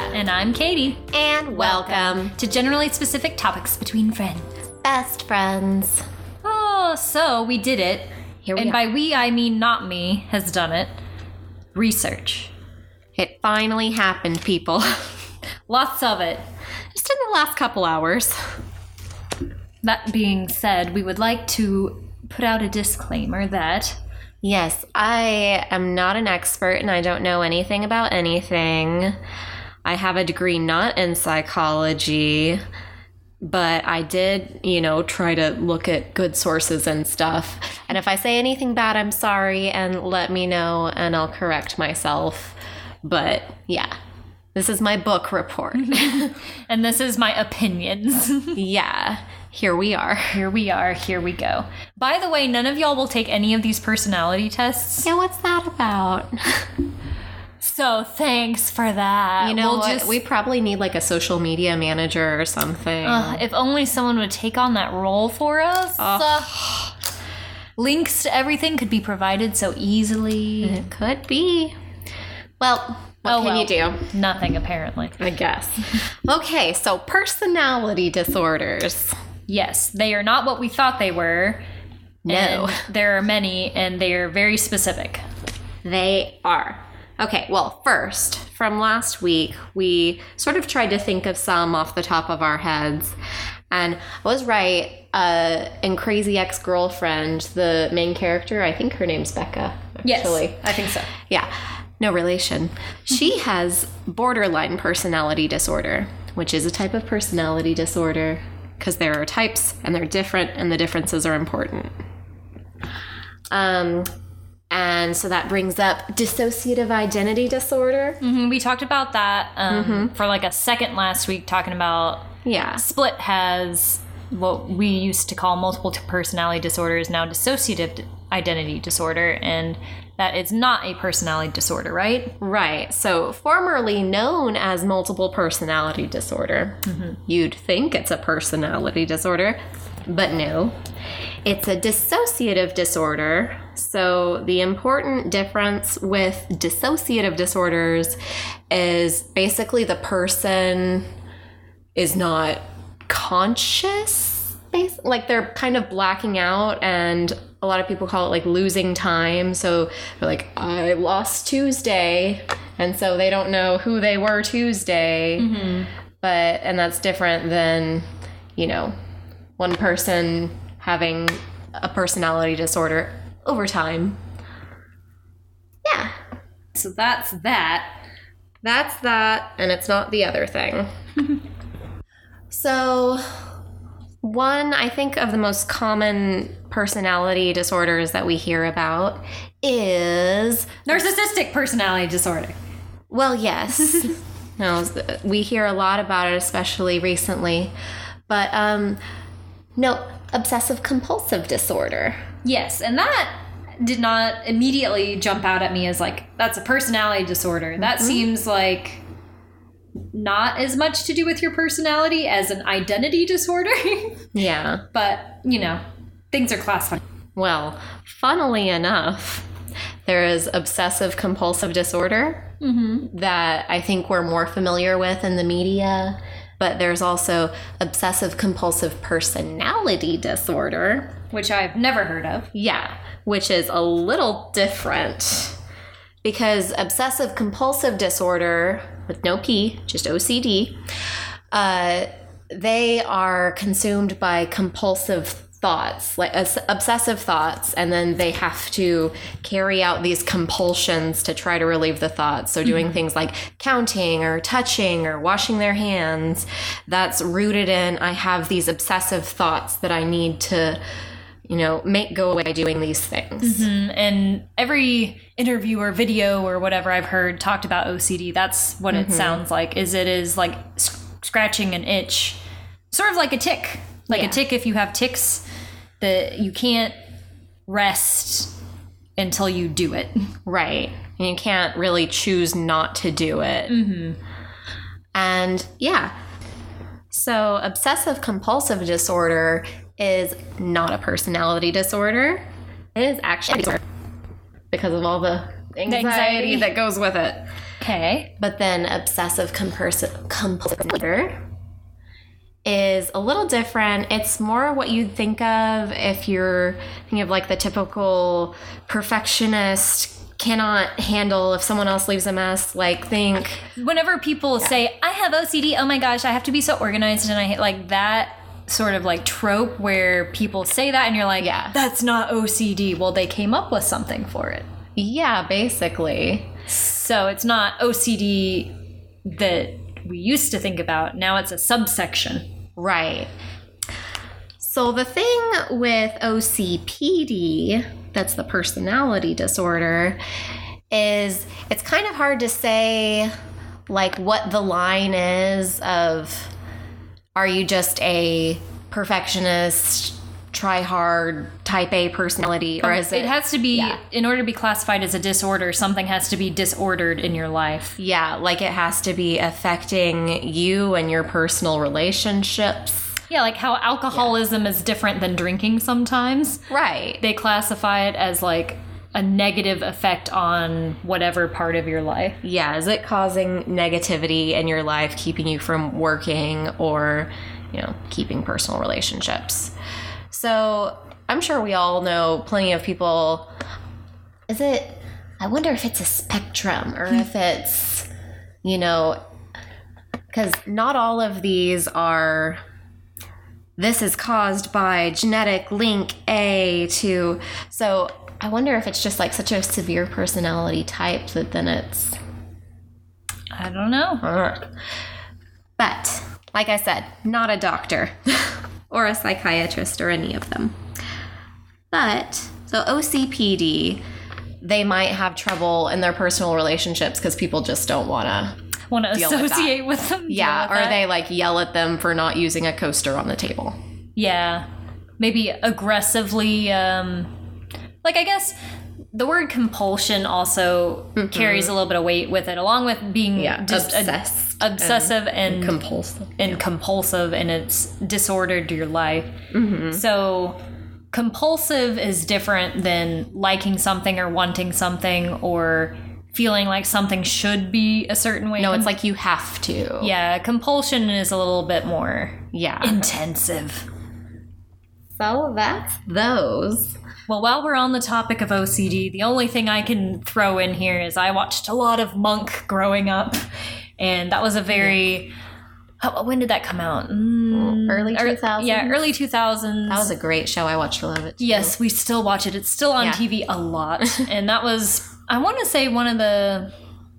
And I'm Katie. And welcome to Generally Specific Topics Between Friends. Best Friends. Oh, so we did it. Here we and are. by we, I mean not me has done it. Research. It finally happened, people. Lots of it. Just in the last couple hours. That being said, we would like to put out a disclaimer that Yes, I am not an expert and I don't know anything about anything. I have a degree not in psychology, but I did, you know, try to look at good sources and stuff. And if I say anything bad, I'm sorry and let me know and I'll correct myself. But yeah, this is my book report. and this is my opinions. yeah, here we are. here we are, here we go. By the way, none of y'all will take any of these personality tests. Yeah, what's that about? So thanks for that. You know We'll what? just- we probably need like a social media manager or something. Ugh, if only someone would take on that role for us. Uh, links to everything could be provided so easily. It could be. Well, what Oh, can well. you do? Nothing, apparently. I guess. okay, so personality disorders. Yes, they are not what we thought they were. No. there are many, and they are very specific. They are. Okay, well, first, from last week, we sort of tried to think of some off the top of our heads. And I was right. Uh, in Crazy Ex Girlfriend, the main character, I think her name's Becca, actually. I think so. Yeah, no relation. She has borderline personality disorder, which is a type of personality disorder because there are types and they're different and the differences are important. Um, and so that brings up dissociative identity disorder. Mhm, We talked about that um, for like a second last week, talking about Yeah. Split has what we used to call multiple personality disorder is now dissociative identity disorder, and that is not a personality disorder, right? Right. So, formerly known as multiple personality disorder. You'd think it's a personality disorder, but no. It's a dissociative disorder. So, the important difference with dissociative disorders is basically the person is not conscious like they're kind of blacking out and a lot of people call it like losing time. So they're like i lost tuesday and so they don't know who they were tuesday. Mm-hmm. But and that's different than you know one person having a personality disorder over time yeah So that's that. that's that, and it's not the other thing. so, one, I think, of the most common personality disorders that we hear about is, Narcissistic personality disorder. well, yes. no, we hear a lot about it, especially recently. But, um, no, obsessive compulsive disorder. Yes, and that did not immediately jump out at me as like that's a personality disorder. That mm-hmm. seems like not as much to do with your personality as an identity disorder. Yeah. but, you know, things are classified. Well, funnily enough, there is obsessive compulsive disorder mm-hmm. that I think we're more familiar with in the media. But there's also obsessive compulsive personality disorder. Which I've never heard of. Yeah, which is a little different because obsessive compulsive disorder with no P, just OCD, uh, they are consumed by compulsive thoughts, like obsessive thoughts, and then they have to carry out these compulsions to try to relieve the thoughts. So, doing mm-hmm. things like counting or touching or washing their hands, that's rooted in I have these obsessive thoughts that I need to you know, make go away by doing these things. Mm-hmm. And every interview or video or whatever I've heard talked about OCD. That's what it mm-hmm. sounds like. Is it is like scratching an itch, sort of like a tick. Like Yeah. a tick. If you have ticks, that you can't rest until you do it. Right. And you can't really choose not to do it. Mm-hmm. And yeah. So, obsessive compulsive disorder is not a personality disorder. It is actually because of all the anxiety, anxiety. that goes with it. Okay. But then obsessive compulsive compulsive disorder is a little different. It's more what you'd think of if you're thinking of like the typical perfectionist cannot handle if someone else leaves a mess like think Whenever people say, I have OCD, oh my gosh, I have to be so organized, and I hate like that sort of like trope where people say that and you're like, Yeah. that's not OCD. Well, they came up with something for it. yeah basically So it's not OCD that we used to think about. Now it's a subsection. Right. So the thing with OCPD, that's the personality disorder, is it's kind of hard to say like what the line is of are you just a perfectionist, try hard, type A personality or um, is it, it has to be yeah. in order to be classified as a disorder, something has to be disordered in your life. yeah, like it has to be affecting you and your personal relationships. Yeah, like how alcoholism is different than drinking sometimes. Right. They classify it as like a negative effect on whatever part of your life. yeah, is it causing negativity in your life, keeping you from working or, you know, keeping personal relationships? So I'm sure we all know plenty of people. Is it, I wonder if it's a spectrum or if hmm. it's, you know, because not all of these are. This is caused by genetic link A to. So I wonder if it's just like such a severe personality type that then it's I don't know. But, like I said, not a doctor or a psychiatrist or any of them. But, so OCPD, they might have trouble in their personal relationships because people just don't want to. Want to Deal with associate with, them? Yeah, with or that. they like yell at them for not using a coaster on the table. Yeah. Maybe aggressively um like I guess the word compulsion also carries a little bit of weight with it along with being just a- obsessed. obsessive and compulsive. and compulsive and it's disordered your life. Mm-hmm. So compulsive is different than liking something or wanting something or feeling like something should be a certain way. No, it's like you have to. yeah, compulsion is a little bit more Yeah. intensive. so that's those. Well, while we're on the topic of OCD, the only thing I can throw in here is I watched a lot of Monk growing up, and that was a very. Oh, when did that come out? Mm, Early er- 2000s? Yeah, early 2000s. That was a great show. I watched a lot of it. too. Yes, we still watch it. It's still on Yeah. TV a lot. and that was, I want to say, one of the.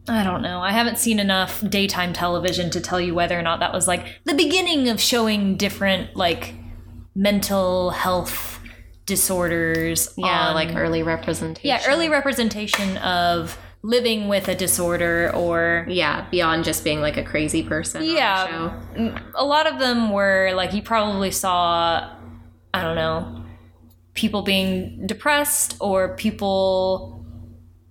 I don't know. I haven't seen enough daytime television to tell you whether or not that was like the beginning of showing different, like, mental health disorders. Yeah, on- like early representation. yeah, early representation of living with a disorder or Yeah, beyond just being like a crazy person. yeah a lot of them were like you probably saw i don't know people being depressed or people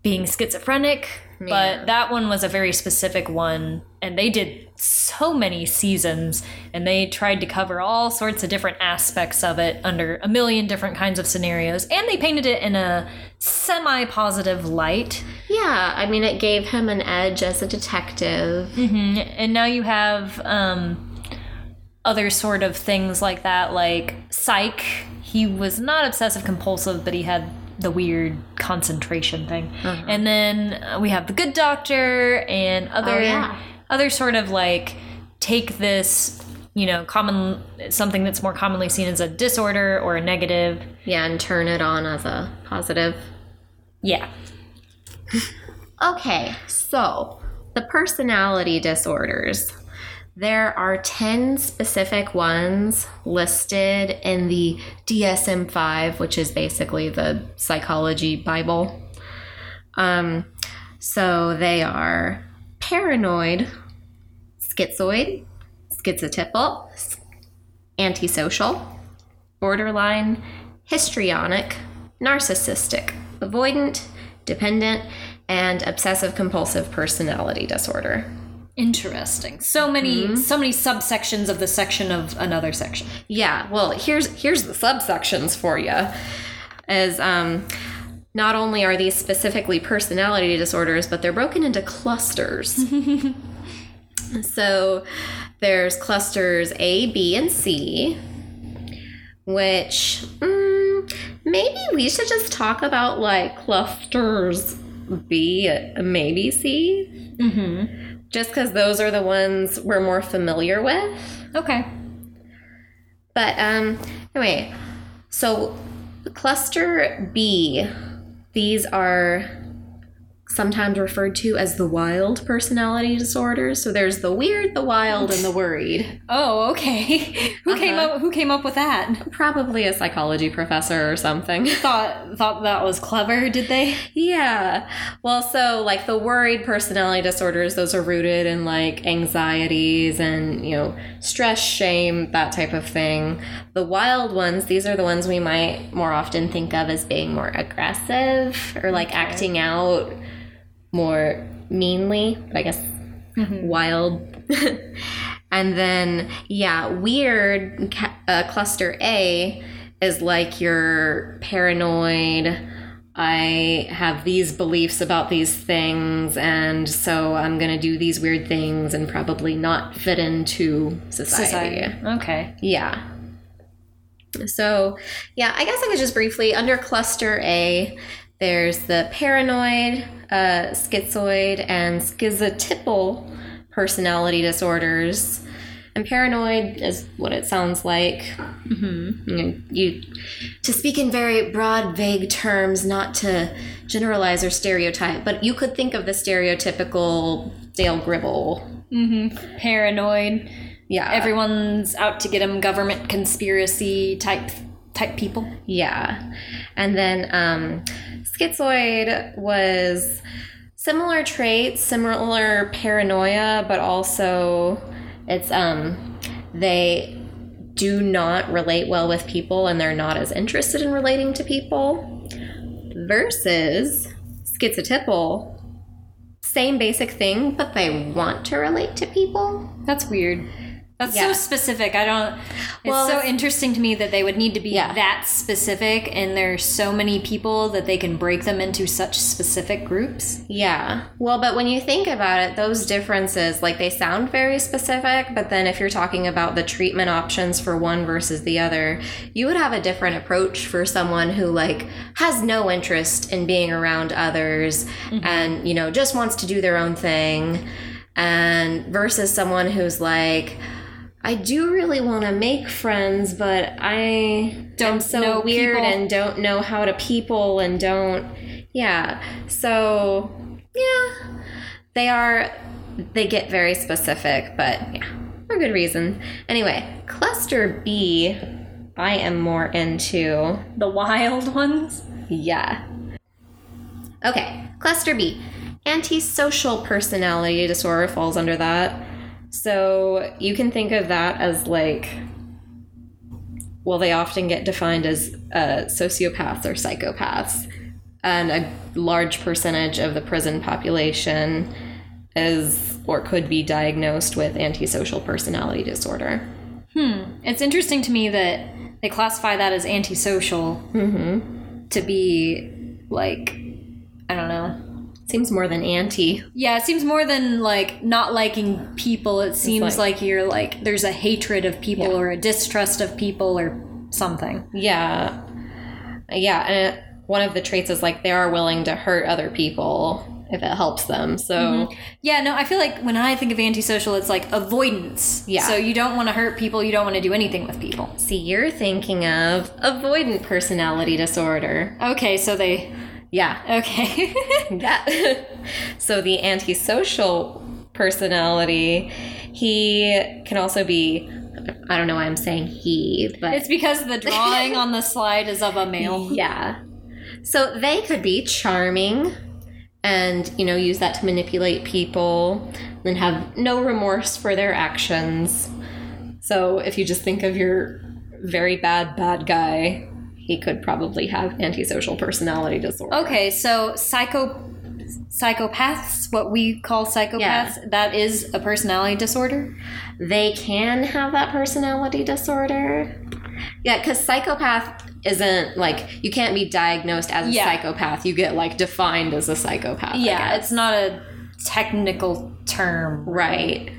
being schizophrenic Yeah. but that one was a very specific one and they did so many seasons and they tried to cover all sorts of different aspects of it under a million different kinds of scenarios and they painted it in a semi-positive light Yeah, I mean, it gave him an edge as a detective. and now you have um, other sort of things like that, like Psych. He was not obsessive compulsive, but he had the weird concentration thing. And then we have the Good Doctor and other Oh, yeah. Other sort of like take this. You know, common something that's more commonly seen as a disorder or a negative. Yeah, and turn it on as a positive. Yeah, Okay, so the personality disorders. There are 10 specific ones listed in the DSM 5, which is basically the psychology Bible. Um, so they are paranoid, schizoid, schizotypal, antisocial, borderline, histrionic, narcissistic, avoidant, dependent, and obsessive compulsive personality disorder. interesting. So many, so many subsections of the section of another section. Yeah, well, here's here's the subsections for you. Is um not only are these specifically personality disorders, but they're broken into clusters. so there's clusters A, B, and C, which mm, maybe we should just talk about like clusters B, maybe C. Mm-hmm. Just because those are the ones we're more familiar with. Okay. But um, anyway, so cluster B, these are sometimes referred to as the wild personality disorders. So there's the weird, the wild, and the worried. Oh, okay. who came Uh-huh. up? Who came up with that? Probably a psychology professor or something. Thought thought that was clever. Did they? Yeah. Well, so like the worried personality disorders, those are rooted in like anxieties and, you know, stress, shame, that type of thing. The wild ones, these are the ones we might more often think of as being more aggressive or like acting out more meanly, but I guess wild. and then, yeah, weird ca- uh, cluster A is like your paranoid. I have these beliefs about these things, and so I'm gonna do these weird things and probably not fit into society. Okay. Yeah. So, yeah, I guess I could just briefly under cluster A, there's the paranoid, uh, schizoid, and schizotypal personality disorders. And paranoid is what it sounds like. Mm-hmm. You, you to speak in very broad, vague terms, not to generalize or stereotype, but you could think of the stereotypical Dale Gribble. Mm-hmm. Paranoid. Yeah, Everyone's out to get him. Government conspiracy type type people. Yeah. And then um, schizoid was similar traits, similar paranoia, but also it's um they do not relate well with people and they're not as interested in relating to people versus schizotypal same basic thing but they want to relate to people That's weird. That's Yeah. so specific. I don't. It's Well, so interesting to me that they would need to be Yeah. that specific, and there's so many people that they can break them into such specific groups. Yeah. Well, but when you think about it, those differences, like they sound very specific, but then if you're talking about the treatment options for one versus the other, you would have a different approach for someone who like has no interest in being around others mm-hmm. and, you know, just wants to do their own thing and versus someone who's like I do really want to make friends, but I Don't am so know weird people. and don't know how to people and don't yeah. So, yeah. They are they get very specific, but yeah, for good reason. Anyway, cluster B I am more into The wild ones. yeah. Okay, cluster B. Antisocial personality disorder falls under that. So you can think of that as like, well, they often get defined as uh, sociopaths or psychopaths. And a large percentage of the prison population is or could be diagnosed with antisocial personality disorder. Hmm. It's interesting to me that they classify that as antisocial to be like, I don't know. Seems more than anti. Yeah, it seems more than like not liking people. It seems like- like, you're like there's a hatred of people Yeah. or a distrust of people or something. Yeah. Uh, yeah, and it, one of the traits is like they are willing to hurt other people if it helps them. So, mm-hmm. Yeah, no, I feel like when I think of antisocial, it's like avoidance. Yeah. So you don't want to hurt people. You don't want to do anything with people. see, you're thinking of avoidant personality disorder. Okay, so they. Yeah. Okay. Yeah. so the antisocial personality, he can also be I don't know why I'm saying he, but it's because the drawing on the slide is of a male. Yeah. So they could be charming and, you know, use that to manipulate people and have no remorse for their actions. So if you just think of your very bad, bad guy, he could probably have antisocial personality disorder. Okay, so psycho psychopaths, what we call psychopaths, Yeah. that is a personality disorder. They can have that personality disorder. Yeah, because psychopath isn't like you can't be diagnosed as a Yeah. psychopath. You get like defined as a psychopath. Yeah, it's not a technical term. right.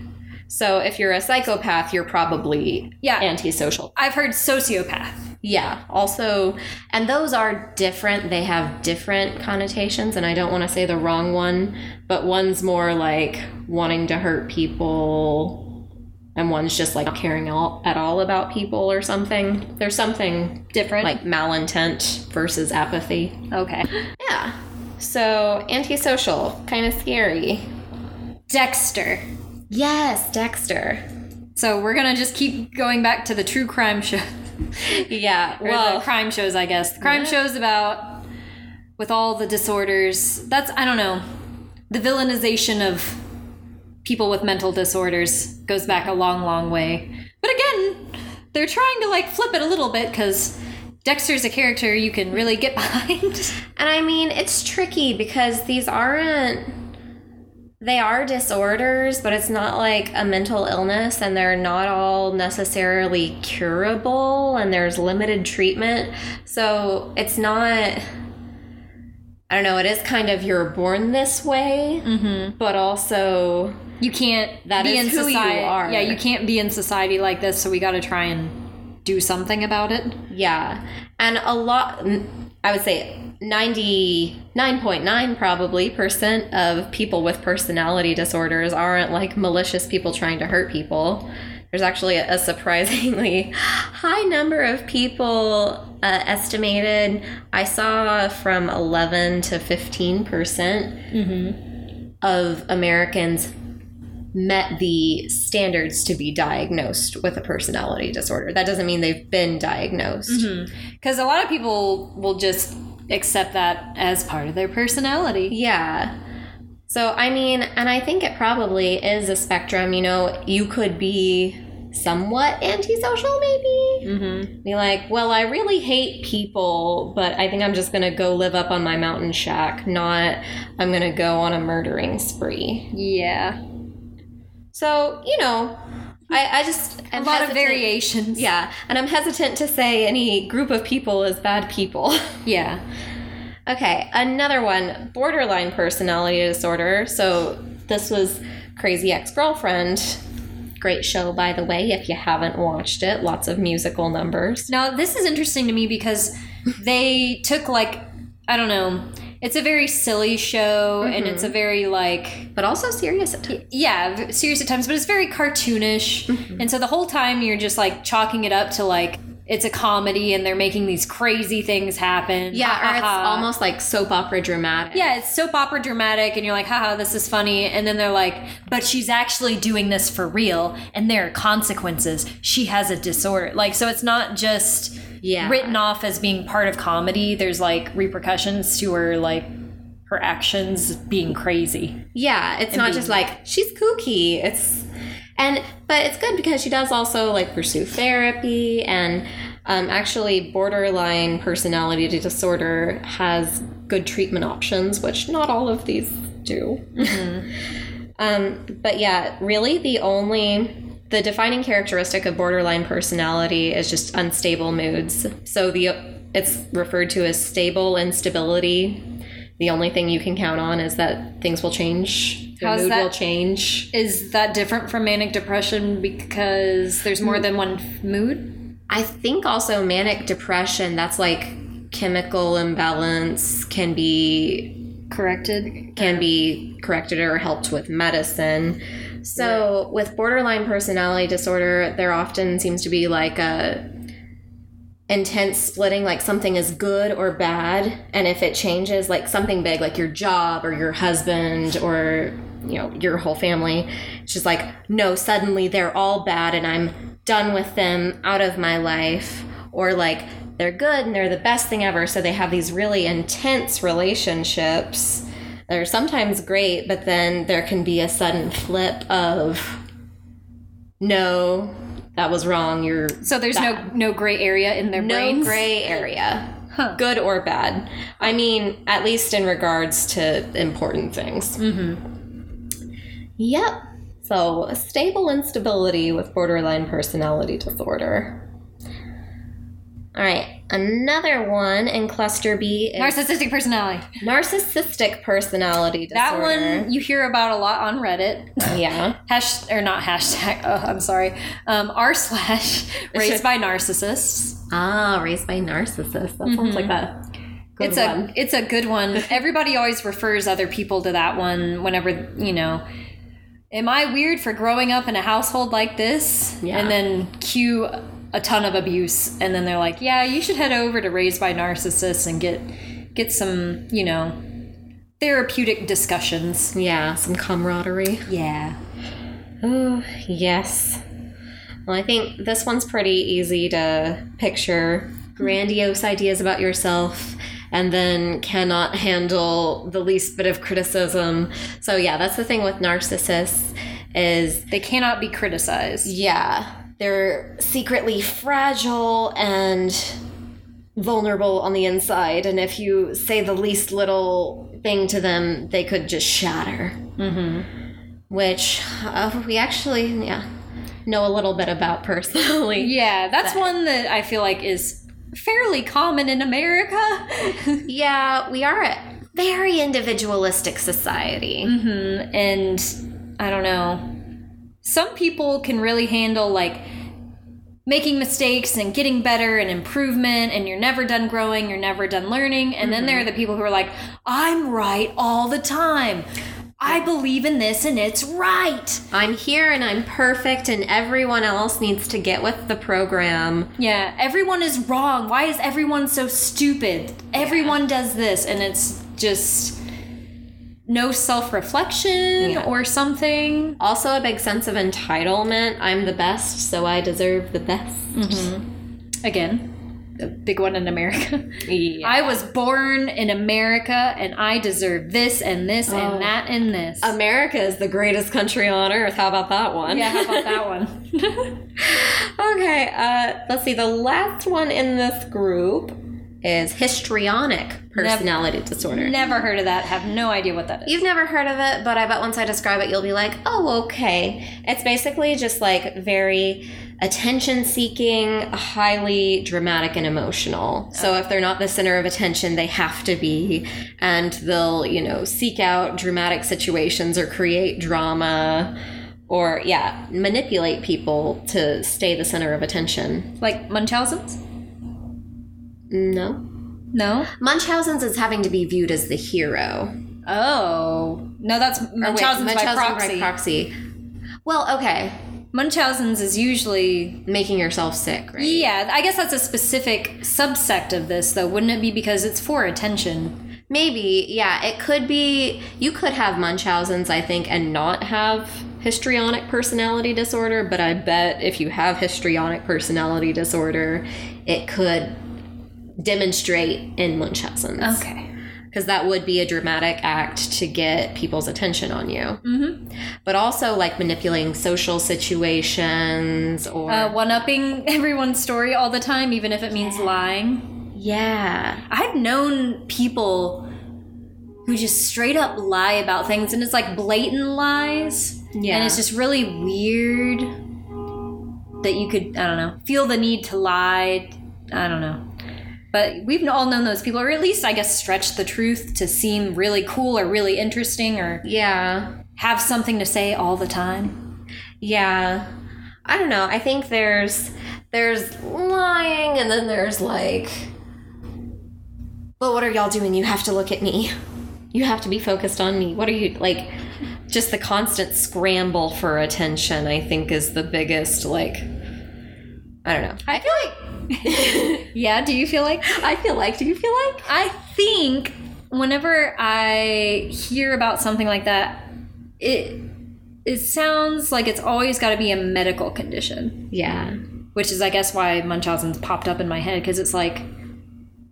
So if you're a psychopath, you're probably Yeah. antisocial. I've heard sociopath. Yeah. Also, and those are different. They have different connotations, and I don't want to say the wrong one, but one's more like wanting to hurt people, and one's just like not caring all, at all about people or something. There's something Different. like malintent versus apathy. okay. Yeah. So antisocial, kind of scary. Dexter. Yes, Dexter. So we're gonna just keep going back to the true crime show. Yeah. Well, crime shows, I guess. The crime Yeah. shows about with all the disorders. That's I don't know. The villainization of people with mental disorders goes back a long, long way. But again, they're trying to like flip it a little bit because Dexter's a character you can really get behind. And I mean, it's tricky because these aren't. They are disorders, but it's not like a mental illness, and they're not all necessarily curable, and there's limited treatment. So it's not. I don't know, it is kind of you're born this way, mm-hmm. but also. You can't That be is in who you society. are. Yeah, you can't be in society like this, so we got to try and do something about it. Yeah. And a lot, I would say 99.9 probably percent of people with personality disorders aren't like malicious people trying to hurt people. There's actually a, surprisingly high number of people uh, estimated. I saw from 11 to 15 percent of Americans met the standards to be diagnosed with a personality disorder. That doesn't mean they've been diagnosed. Because a lot of people will just accept that as part of their personality. Yeah. So, I mean, and I think it probably is a spectrum. You know, you could be somewhat antisocial, maybe. Mm-hmm. Be like, well, I really hate people, but I think I'm just going to go live up on my mountain shack, not I'm going to go on a murdering spree. Yeah. So, you know, I, I just. A am lot of variations. Yeah, and I'm hesitant to say any group of people is bad people. Yeah. okay, another one borderline personality disorder. So this was Crazy Ex Girlfriend. Great show, by the way, if you haven't watched it. Lots of musical numbers. Now, this is interesting to me because they took, like, I don't know, it's a very silly show and it's a mm-hmm. very, like, But also serious at times. yeah, serious at times, but it's very cartoonish. Mm-hmm. And so the whole time you're just, like, chalking it up to, like, it's a comedy and they're making these crazy things happen. Yeah, Ha, or it's ha, ha. almost like soap opera dramatic. Yeah, it's soap opera dramatic, and you're like, haha, this is funny. And then they're like, but she's actually doing this for real, and there are consequences. She has a disorder. Like, so it's not just Yeah. written off as being part of comedy. There's like repercussions to her, like, her actions being crazy. Yeah, it's not just like she's kooky. It's and but it's good because she does also like pursue therapy and um, actually borderline personality disorder has good treatment options, which not all of these do. um, but yeah, really the only the defining characteristic of borderline personality is just unstable moods. So the it's referred to as stable instability. The only thing you can count on is that things will change. Your How's mood that- will change. Is that different from manic depression because there's more than one mood? I think also manic depression, that's like chemical imbalance can be Corrected. can be corrected or helped with medicine. So with borderline personality disorder, there often seems to be like a intense splitting like something is good or bad and if it changes like something big like your job or your husband or you know your whole family. It's just like no suddenly they're all bad and i'm done with them out of my life. Or like they're good and they're the best thing ever. So they have these really intense relationships. They're sometimes great but then there can be a sudden flip of no that was wrong you're So there's bad. no no gray area in their no brains. gray area. Huh. good or bad. I mean at least in regards to important things. Mm-hmm. Yep so a stable instability with borderline personality disorder All right, another one in cluster B is Narcissistic personality. narcissistic personality disorder. That one you hear about a lot on Reddit. yeah. Hash or not hashtag. Oh, I'm sorry. Um, r slash raised by narcissists. Ah, raised by narcissists. That sounds like a good it's one. a it's a good one. Everybody always refers other people to that one whenever you know. Am I weird for growing up in a household like this? Yeah. And then cue a ton of abuse, and then they're like, "Yeah, you should head over to Raised by Narcissists and get get some, you know, therapeutic discussions." yeah, some camaraderie. Yeah. Oh, yes. Well, I think this one's pretty easy to picture. Grandiose ideas about yourself, and then cannot handle the least bit of criticism. So yeah, that's the thing with narcissists is They cannot be criticized. yeah, they're secretly fragile and vulnerable on the inside, and if you say the least little thing to them, they could just shatter. Mm-hmm. Which uh, we actually, yeah, know a little bit about personally. Yeah, that's one that I feel like is fairly common in America. Yeah, we are a very individualistic society. hmm And I don't know. Some people can really handle like making mistakes and getting better and improvement and you're never done growing, you're never done learning. And then there are the people who are like, I'm right all the time. I believe in this and it's right. I'm here and I'm perfect, and everyone else needs to get with the program. Yeah, everyone is wrong. Why is everyone so stupid? Everyone does this, and it's just no self reflection Yeah. or something. Also, a big sense of entitlement. I'm the best, so I deserve the best. Mm-hmm. Again, the big one in America. Yeah. I was born in America, and I deserve this and this Oh. and that and this. America is the greatest country on earth. How about that one? yeah, how about that one? okay, uh, let's see. The last one in this group is histrionic personality disorder. Never heard of that. Have no idea what that is. You've never heard of it, but I bet once I describe it, you'll be like, oh, okay. It's basically just like very attention seeking, highly dramatic and emotional. So oh. if they're not the center of attention, they have to be. And they'll, you know, seek out dramatic situations or create drama or, yeah, manipulate people to stay the center of attention. Like Munchausen's? No. No. Munchausen's is having to be viewed as the hero. Oh no, that's Or wait, Munchausen's, by proxy. proxy. Well, okay. Munchausen's is usually Making yourself sick, right? Yeah, I guess that's a specific subsect of this, though. Wouldn't it be because it's for attention? Maybe, yeah. It could be, you could have Munchausen's, I think, and not have histrionic personality disorder, but I bet if you have histrionic personality disorder, it could demonstrate in Munchausen's. Okay. Because that would be a dramatic act to get people's attention on you. Mm-hmm. But also, like manipulating social situations or. Uh, One upping everyone's story all the time, even if it means lying. yeah. I've known people who just straight up lie about things, and it's like blatant lies. Yeah. And it's just really weird that you could, I don't know, feel the need to lie. I don't know. But we've all known those people, or at least, I guess, stretch the truth to seem really cool or really interesting or Yeah. have something to say all the time. Yeah. I don't know. I think there's there's lying and then there's like Well, what are y'all doing? You have to look at me. You have to be focused on me. What are you like just the constant scramble for attention, I think is the biggest like I don't know. I feel like. yeah, do you feel like? I feel like do you feel like? I think whenever I hear about something like that, it it sounds like it's always got to be a medical condition, Yeah. which is I guess why Munchausen's popped up in my head because it's like,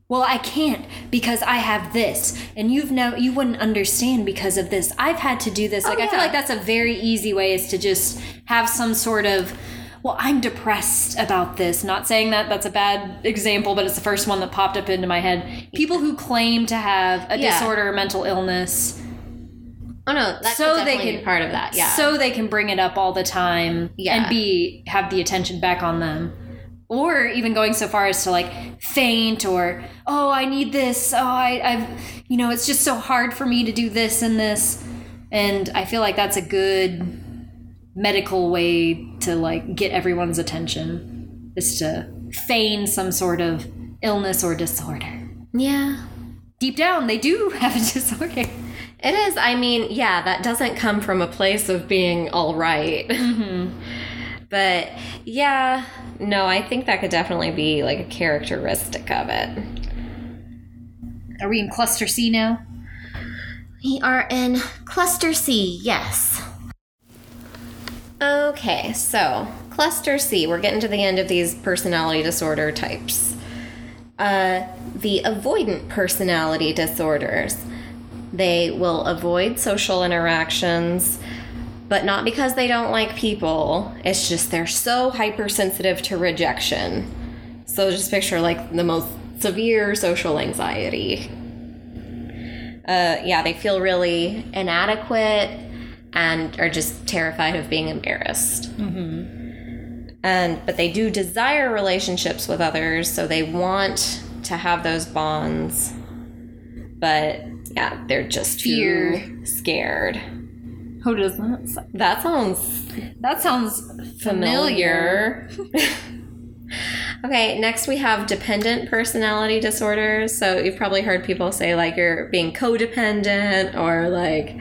well, I can't because I have this, and you've no, you wouldn't understand because of this. I've had to do this. Oh, like I feel like that's a very easy way is to just have some sort of. Well, I'm depressed about this. Not saying that that's a bad example, but it's the first one that popped up into my head. People who claim to have a Yeah. disorder or mental illness Oh no, that So they can- part of that. Yeah. so they can bring it up all the time Yeah. and be have the attention back on them. or even going so far as to like faint or oh i need this oh I, i've you know it's just so hard for me to do this and this and i feel like that's a good medical way to like get everyone's attention is to feign some sort of illness or disorder Yeah. deep down they do have a disorder It is. I mean, yeah, that doesn't come from a place of being all right. Mm-hmm. But yeah, no, I think that could definitely be like a characteristic of it. are we in cluster c now We are in cluster C, yes. Okay, so cluster C, we're getting to the end of these personality disorder types. Uh, the avoidant personality disorders. They will avoid social interactions, but not because they don't like people. It's just they're so hypersensitive to rejection. So just picture like the most severe social anxiety uh, yeah, they feel really inadequate and are just terrified of being embarrassed. Mm-hmm. And but they do desire relationships with others, so they want to have those bonds. But yeah, they're just Fear. too scared. who does that That sounds that sounds familiar, familiar. okay, next we have dependent personality disorders. So you've probably heard people say like you're being codependent or like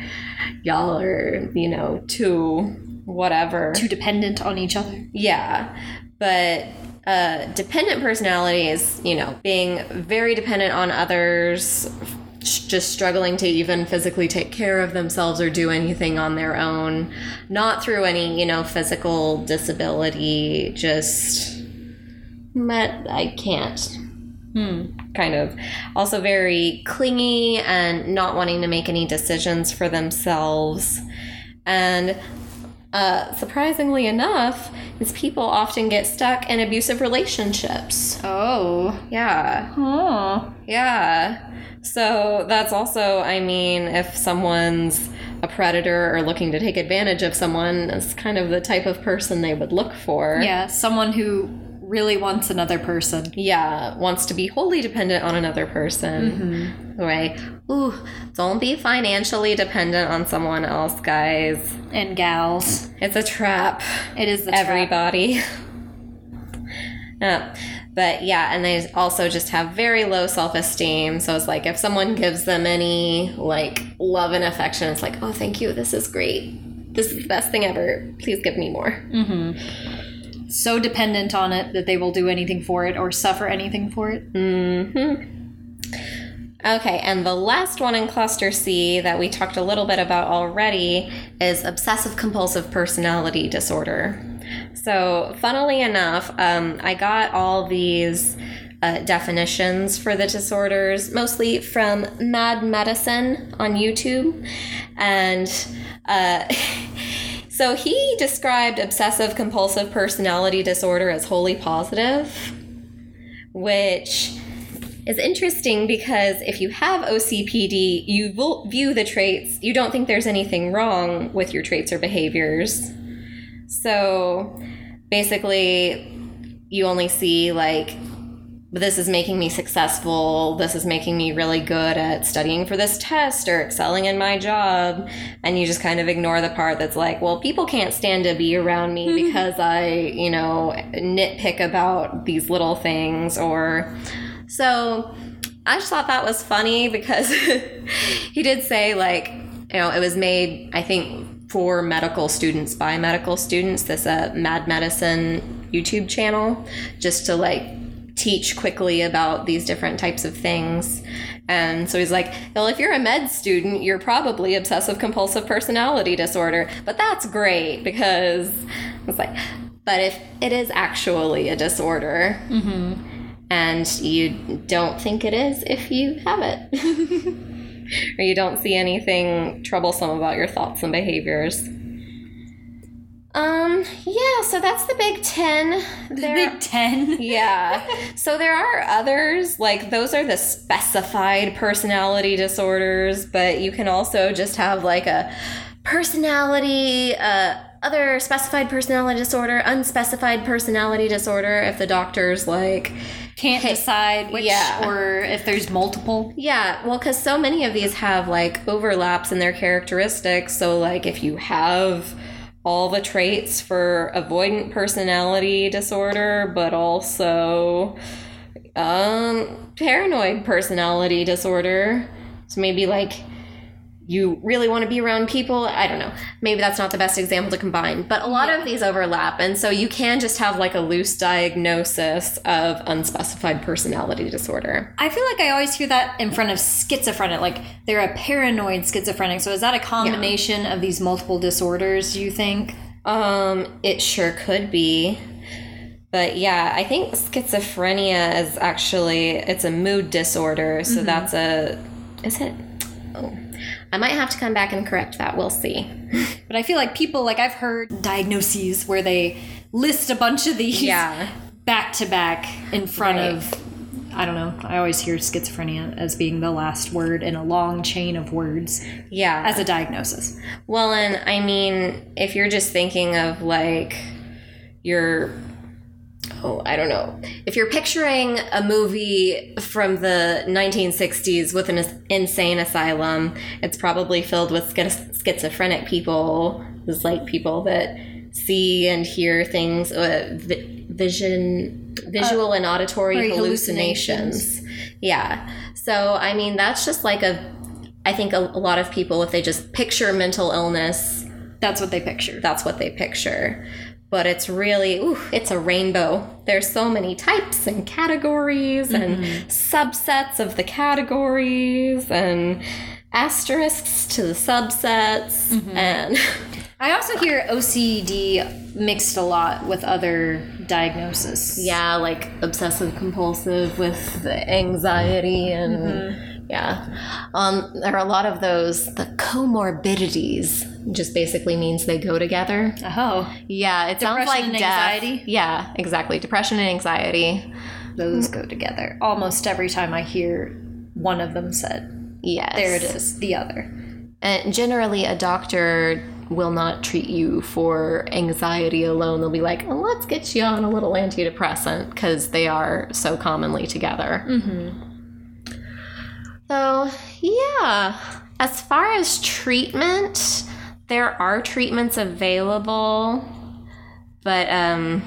y'all are, you know, too whatever. too dependent on each other Yeah. But uh, dependent personality is, you know, being very dependent on others, just struggling to even physically take care of themselves or do anything on their own, not through any, you know, physical disability, just, but I can't. Hmm Kind of. Also, very clingy and not wanting to make any decisions for themselves. And uh, surprisingly enough, is people often get stuck in abusive relationships. oh Yeah, oh yeah. So that's also, I mean, if someone's a predator or looking to take advantage of someone, it's kind of the type of person they would look for. Yeah, someone who really wants another person. Yeah, wants to be wholly dependent on another person. Mm-hmm. Right. Ooh, don't be financially dependent on someone else, guys. And gals. It's a trap. It is everybody. Yeah. But yeah, and they also just have very low self esteem. So it's like if someone gives them any like love and affection, it's like, oh, thank you. This is great. This is the best thing ever. Please give me more. Mm-hmm. So dependent on it that they will do anything for it or suffer anything for it. hmm Okay, and the last one in cluster C that we talked a little bit about already is obsessive compulsive personality disorder. So, funnily enough, um, I got all these uh, definitions for the disorders mostly from Mad Medicine on YouTube. And uh, so he described obsessive compulsive personality disorder as wholly positive, which is interesting because if you have OCPD, you view the traits, you don't think there's anything wrong with your traits or behaviors. So basically, you only see like, this is making me successful, this is making me really good at studying for this test or excelling in my job. And you just kind of ignore the part that's like, well, people can't stand to be around me because I, you know, nitpick about these little things or. So I just thought that was funny because he did say, like, you know, it was made, I think, for medical students by medical students, this uh, Mad Medicine YouTube channel, just to like teach quickly about these different types of things. And so he's like, well, if you're a med student, you're probably obsessive compulsive personality disorder. But that's great because it's like, but if it is actually a disorder, mm-hmm. and you don't think it is if you have it, or you don't see anything troublesome about your thoughts and behaviors. Um, yeah, so that's the Big Ten. There- Big Ten. yeah. So there are others, like those are the specified personality disorders, but you can also just have like a personality uh, other specified personality disorder, unspecified personality disorder, if the doctor's like, Can't decide which yeah. or if there's multiple. yeah, well, because so many of these have like overlaps in their characteristics. So, like, if you have all the traits for avoidant personality disorder, but also um, paranoid personality disorder, so maybe like you really want to be around people. I don't know. Maybe that's not the best example to combine, but a lot of these overlap. And so you can just have like a loose diagnosis of unspecified personality disorder. I feel like I always hear that in front of schizophrenic, like they're a paranoid schizophrenic. So is that a combination of these multiple disorders, do you think? Um, it sure could be. But yeah, I think schizophrenia is actually it's a mood disorder, so that's a is it? Oh. I might have to come back and correct that. We'll see. But I feel like people, like I've heard diagnoses where they list a bunch of these Yeah. back to back in front Right. of, I don't know, I always hear schizophrenia as being the last word in a long chain of words Yeah. as a diagnosis. Well, and I mean, if you're just thinking of like your, oh, I don't know, if you're picturing a movie from the 1960s with an insane asylum, it's probably filled with schiz- schizophrenic people. It's like people that see and hear things, uh, vi- vision, visual and auditory right, hallucinations. Yeah. So, I mean, that's just like a I think a, a lot of people, if they just picture mental illness, That's what they picture. that's what they picture. But it's really, ooh, it's a rainbow. There's so many types and categories and mm-hmm. subsets of the categories and asterisks to the subsets. Mm-hmm. And I also hear OCD mixed a lot with other diagnoses. yeah, like obsessive compulsive with the anxiety and mm-hmm. yeah. Um, there are a lot of those, the comorbidities just basically means they go together. Oh, Yeah, it sounds like and death. anxiety? Yeah, exactly. Depression and anxiety. those go together. Almost every time I hear one of them said, Yes. there it is, the other. And generally, a doctor will not treat you for anxiety alone. They'll be like, let's get you on a little antidepressant because they are so commonly together. Mm-hmm. So, yeah. As far as treatment, there are treatments available, but um,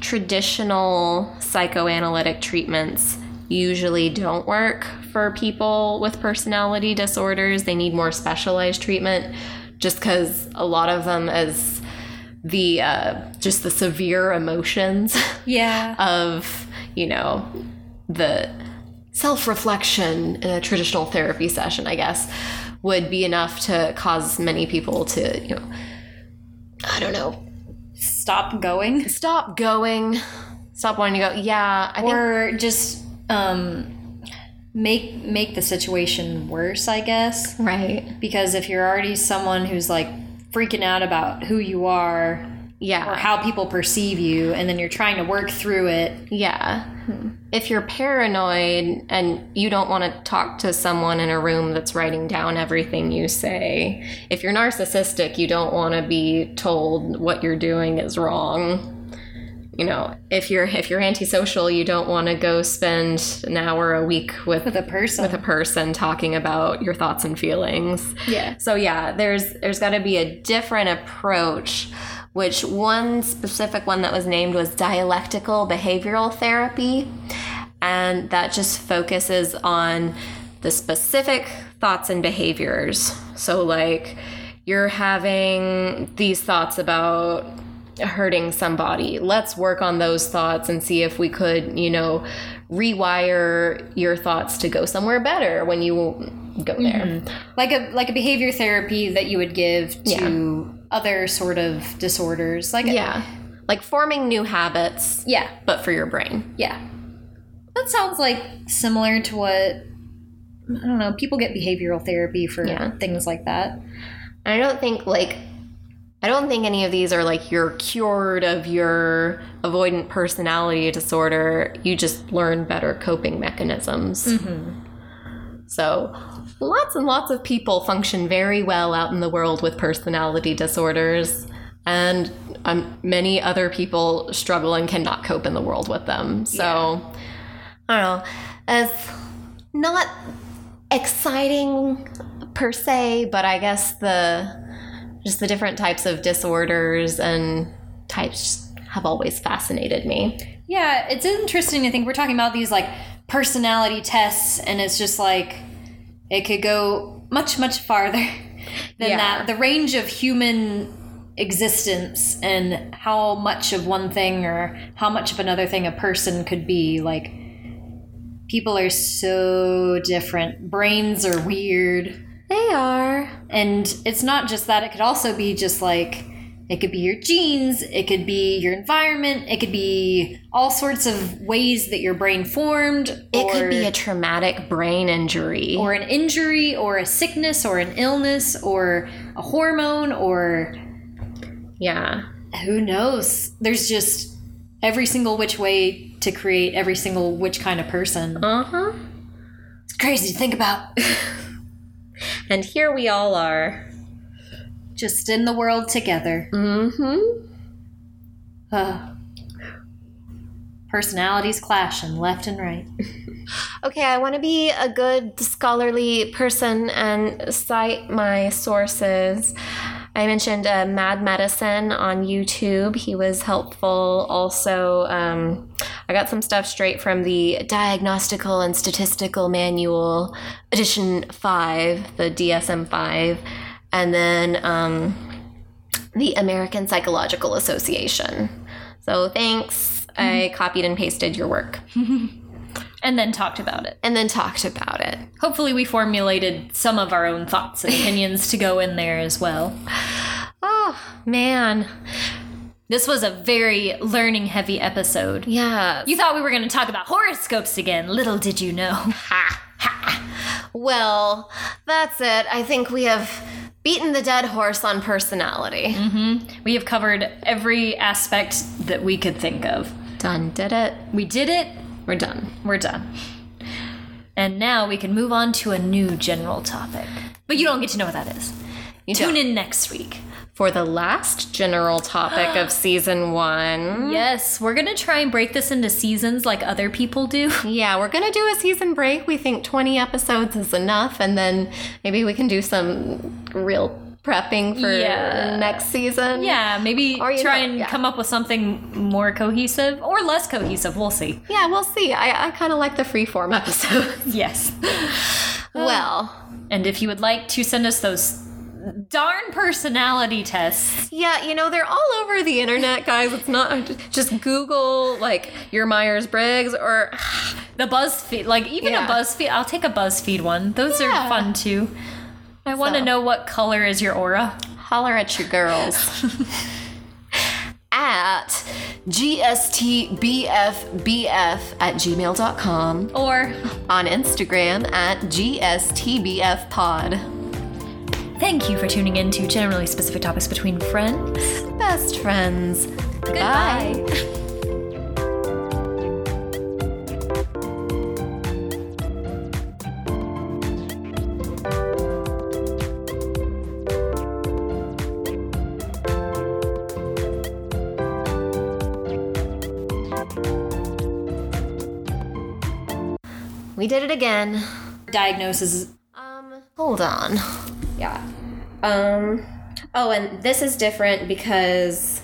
traditional psychoanalytic treatments usually don't work for people with personality disorders. They need more specialized treatment just because a lot of them as the uh, just the severe emotions Yeah. of you know the self-reflection in a traditional therapy session i guess would be enough to cause many people to you know i don't know Stop going. stop going stop wanting to go yeah i think Or just um, make make the situation worse, I guess. right Because if you're already someone who's like freaking out about who you are yeah or how people perceive you, and then you're trying to work through it, Yeah. If you're paranoid and you don't want to talk to someone in a room that's writing down everything you say, if you're narcissistic, you don't want to be told what you're doing is wrong. You know, if you're if you're antisocial, you don't want to go spend an hour a week with with a person. with a person talking about your thoughts and feelings. yeah. So yeah, there's there's got to be a different approach. Which one specific one that was named was dialectical behavioral therapy, and that just focuses on the specific thoughts and behaviors. So like you're having these thoughts about hurting somebody. Let's work on those thoughts and see if we could, you know, rewire your thoughts to go somewhere better when you go there. Mm-hmm. like a like a behavior therapy that you would give to other sort of disorders like Yeah. Like forming new habits, yeah but for your brain. yeah that sounds like similar to what i don't know people get behavioral therapy for Yeah. things like that I don't think like I don't think any of these are like you're cured of your avoidant personality disorder. You just learn better coping mechanisms. Mm-hmm. So, lots and lots of people function very well out in the world with personality disorders. and um, many other people struggle and cannot cope in the world with them. So I don't know. It's not exciting per se, but I guess the just the different types of disorders and types have always fascinated me. Yeah, it's interesting to think we're talking about these like personality tests, and it's just like it could go much, much farther than Yeah. that. The range of human existence and how much of one thing or how much of another thing a person could be. Like, people are so different, brains are weird. They are. And it's not just that, it could also be just like it could be your genes, it could be your environment, it could be all sorts of ways that your brain formed. It could be a traumatic brain injury. or an injury or a sickness or an illness or a hormone or yeah. who knows. There's just every single which way to create every single which kind of person. Uh huh. It's crazy to think about. And here we all are. Just in the world together. Mm hmm. Ugh. Personalities clashing left and right. Okay, I want to be a good scholarly person and cite my sources. I mentioned uh, Mad Medicine on YouTube. He was helpful. Also, um, I got some stuff straight from the Diagnostical and Statistical Manual, edition 5, the DSM 5, and then um, the American Psychological Association. So, thanks. I copied and pasted your work And then talked about it. and then talked about it. Hopefully, we formulated some of our own thoughts and opinions to go in there as well. Oh, man. This was a very learning heavy episode. Yeah. You thought we were going to talk about horoscopes again. Little did you know. Ha! Ha! Well, that's it. I think we have beaten the dead horse on personality. Mm-hmm. We have covered every aspect that we could think of. Done. Did it. We did it. We're done. We're done. And now we can move on to a new general topic. But you don't get to know what that is. You Tune don't. in next week. For the last general topic of season one. Yes, we're going to try and break this into seasons like other people do. Yeah, we're going to do a season break. We think 20 episodes is enough, and then maybe we can do some real prepping for Yeah. next season. Yeah, maybe Or, try know, and yeah. come up with something more cohesive or less cohesive. We'll see. Yeah, we'll see. I, I kind of like the freeform episodes. Yes. well, And if you would like to send us those darn personality tests, Yeah, you know, they're all over the internet, guys. It's not just Google like your Myers Briggs or the BuzzFeed, like even Yeah. a BuzzFeed, I'll take a BuzzFeed one. Those Yeah. are fun too. I want to know what color is your aura. holler at your girls at gstbfbf at gmail.com Or on Instagram at gstbfpod. Thank you for tuning in to generally specific topics between friends. Best friends. Goodbye. We did it again. Diagnosis. Um, hold on. Yeah. Um, oh, and this is different because.